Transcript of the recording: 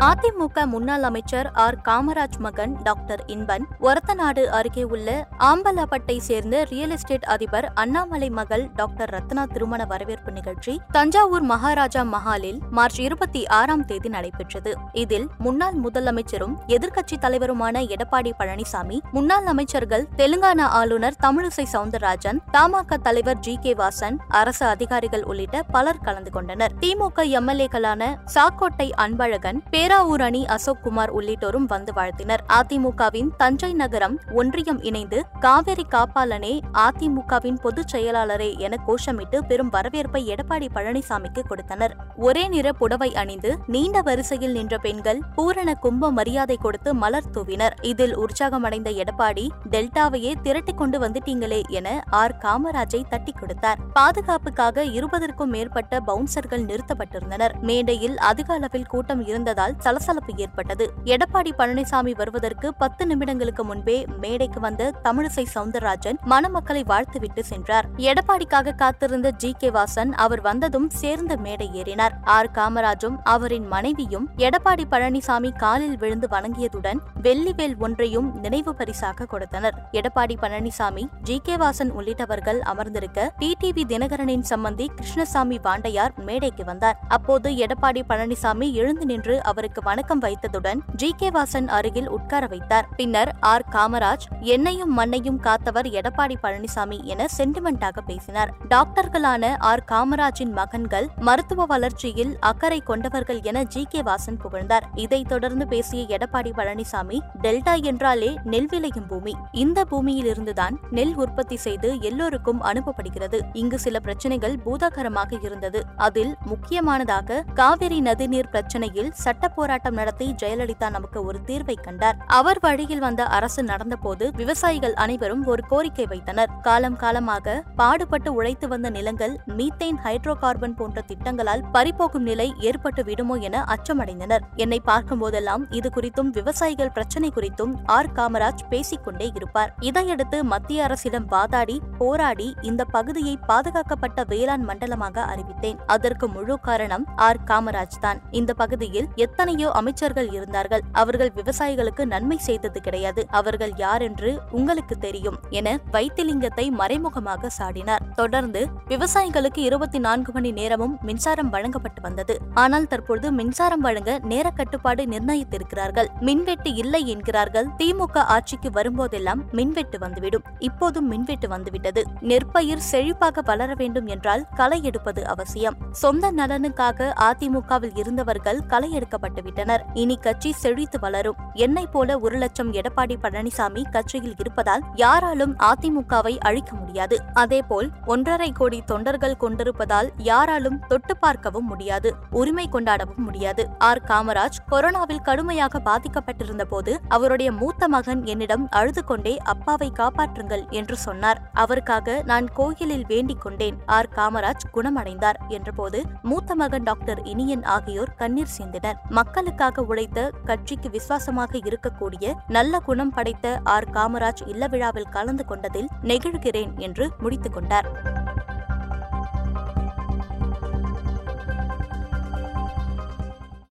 அதிமுக முன்னாள் அமைச்சர் ஆர். காமராஜ் மகன் டாக்டர் இன்பன் ஒரத்தநாடு அருகே உள்ள ஆம்பலாப்பட்டை சேர்ந்த ரியல் எஸ்டேட் அதிபர் அண்ணாமலை மகள் டாக்டர் ரத்னா திருமண வரவேற்பு நிகழ்ச்சி தஞ்சாவூர் மகாராஜா மஹாலில் மார்ச் இருபத்தி ஆறாம் தேதி நடைபெற்றது. இதில் முன்னாள் முதலமைச்சரும் எதிர்க்கட்சி தலைவருமான எடப்பாடி பழனிசாமி முன்னாள் அமைச்சர்கள் தெலுங்கானா ஆளுநர் தமிழிசை சவுந்தரராஜன் தமாக தலைவர் ஜி. கே. வாசன் அரசு அதிகாரிகள் உள்ளிட்ட பலர் கலந்து கொண்டனர். திமுக எம்எல்ஏக்களான சாக்கோட்டை அன்பழகன் பேர் பேராவூர் அணி அசோக் குமார் உள்ளிட்டோரும் வந்து வாழ்த்தினர். அதிமுகவின் தஞ்சை நகரம் ஒன்றியம் இணைந்து காவேரி காப்பாளனே அதிமுகவின் பொதுச் செயலாளரே என கோஷமிட்டு பெரும் வரவேற்பை எடப்பாடி பழனிசாமிக்கு கொடுத்தனர். ஒரே நிற புடவை அணிந்து நீண்ட வரிசையில் நின்ற பெண்கள் பூரண கும்ப மரியாதை கொடுத்து மலர் தூவினர். இதில் உற்சாகமடைந்த எடப்பாடி டெல்டாவையே திரட்டிக் கொண்டு வந்துட்டீங்களே என ஆர். காமராஜை தட்டி கொடுத்தார். பாதுகாப்புக்காக இருபதற்கும் மேற்பட்ட பவுன்சர்கள் நிறுத்தப்பட்டிருந்தனர். மேடையில் அதிக அளவில் கூட்டம் இருந்ததால் சலசலப்பு ஏற்பட்டது. எடப்பாடி பழனிசாமி வருவதற்கு பத்து நிமிடங்களுக்கு முன்பே மேடைக்கு வந்த தமிழிசை சவுந்தரராஜன் மணமக்களை வாழ்த்துவிட்டு சென்றார். எடப்பாடிக்காக காத்திருந்த ஜி கே வாசன் அவர் வந்ததும் சேர்ந்து மேடை ஏறினார். ஆர் காமராஜும் அவரின் மனைவியும் எடப்பாடி பழனிசாமி காலில் விழுந்து வணங்கியதுடன் வெள்ளிவேல் ஒன்றையும் நினைவு பரிசாக கொடுத்தனர். எடப்பாடி பழனிசாமி ஜி கே வாசன் உள்ளிட்டவர்கள் அமர்ந்திருக்க டிடிவி தினகரனின் சம்பந்தி கிருஷ்ணசாமி பாண்டையார் மேடைக்கு வந்தார். அப்போது எடப்பாடி பழனிசாமி எழுந்து நின்று அவருக்கு அவருக்கு வணக்கம் வைத்ததுடன் ஜி கே வாசன் அருகில் உட்கார வைத்தார். பின்னர் ஆர். காமராஜ் என்னையும் மண்ணையும் காத்தவர் எடப்பாடி பழனிசாமி என சென்டிமெண்டாக பேசினார். டாக்டர்களான ஆர். காமராஜின் மகன்கள் மருத்துவ வளர்ச்சியில் அக்கறை கொண்டவர்கள் என ஜி. கே. வாசன் புகழ்ந்தார். இதைத் தொடர்ந்து பேசிய எடப்பாடி பழனிசாமி டெல்டா என்றாலே நெல் விளையும் பூமி. இந்த பூமியிலிருந்துதான் நெல் உற்பத்தி செய்து எல்லோருக்கும் அனுப்பப்படுகிறது. இங்கு சில பிரச்சனைகள் பூதாகரமாக இருந்தது. அதில் முக்கியமானதாக காவிரி நதிநீர் பிரச்சனையில் சட்ட போராட்டம் நடத்தி ஜெயலலிதா நமக்கு ஒரு தீர்வை கண்டார். அவர் வழியில் வந்த அரசு நடந்தபோது விவசாயிகள் அனைவரும் ஒரு கோரிக்கை வைத்தனர். காலம் காலமாக பாடுபட்டு உழைத்து வந்த நிலங்கள் மீத்தேன் ஹைட்ரோ கார்பன் போன்ற திட்டங்களால் பறிபோகும் நிலை ஏற்பட்டு விடுமோ என அச்சமடைந்தனர். என்னை பார்க்கும் போதெல்லாம் இது குறித்தும் விவசாயிகள் பிரச்சனை குறித்தும் ஆர். காமராஜ் பேசிக்கொண்டே இருப்பார். இதையடுத்து மத்திய அரசிடம் வாதாடி போராடி இந்த பகுதியை பாதுகாக்கப்பட்ட வேளாண் மண்டலமாக அறிவித்தேன். அதற்கு முழு காரணம் ஆர். காமராஜ் தான். இந்த பகுதியில் எத்தனையோ அமைச்சர்கள் இருந்தார்கள். அவர்கள் விவசாயிகளுக்கு நன்மை செய்தது கிடையாது. அவர்கள் யார் என்று உங்களுக்கு தெரியும் என வைத்திலிங்கத்தை மறைமுகமாக சாடினார். தொடர்ந்து விவசாயிகளுக்கு இருபத்தி நான்கு மணி நேரமும் மின்சாரம் வழங்கப்பட்டு வந்தது. ஆனால் தற்பொழுது மின்சாரம் வழங்க நேர கட்டுப்பாடு நிர்ணயித்திருக்கிறார்கள். மின்வெட்டு இல்லை என்கிறார்கள். திமுக ஆட்சிக்கு வரும்போதெல்லாம் மின்வெட்டு வந்துவிடும். இப்போதும் மின்வெட்டு வந்துவிட்டது. நெற்பயிர் செழிப்பாக வளர வேண்டும் என்றால் களை எடுப்பது அவசியம். சொந்த நலனுக்காக அதிமுகவில் இருந்தவர்கள் களை எடுக்கப்பட்டு விட்டனர் இனி கட்சி செழித்து வளரும். என்னை போல ஒரு லட்சம் எடப்பாடி பழனிசாமி கட்சியில் இருப்பதால் யாராலும் அதிமுகவை அழிக்க முடியாது. அதேபோல் ஒன்றரை கோடி தொண்டர்கள் கொண்டிருப்பதால் யாராலும் தொட்டு பார்க்கவும் முடியாது. உரிமை கொண்டாடவும் முடியாது. ஆர். காமராஜ் கொரோனாவில் கடுமையாக பாதிக்கப்பட்டிருந்த போது அவருடைய மூத்த மகன் என்னிடம் அழுது கொண்டே அப்பாவை காப்பாற்றுங்கள் என்று சொன்னார். அவருக்காக நான் கோயிலில் வேண்டிக் கொண்டேன். ஆர். காமராஜ் குணமடைந்தார் என்றபோது மூத்த மகன் டாக்டர் இனியன் ஆகியோர் கண்ணீர் சிந்தினர். மக்களுக்காக உழைத்த கட்சிக்கு விசுவாசமாக இருக்கக்கூடிய நல்ல குணம் படைத்த ஆர். காமராஜ் இல்ல விழாவில் கலந்து கொண்டதில் நெகிழ்கிறேன் என்று முடித்துக் கொண்டார்.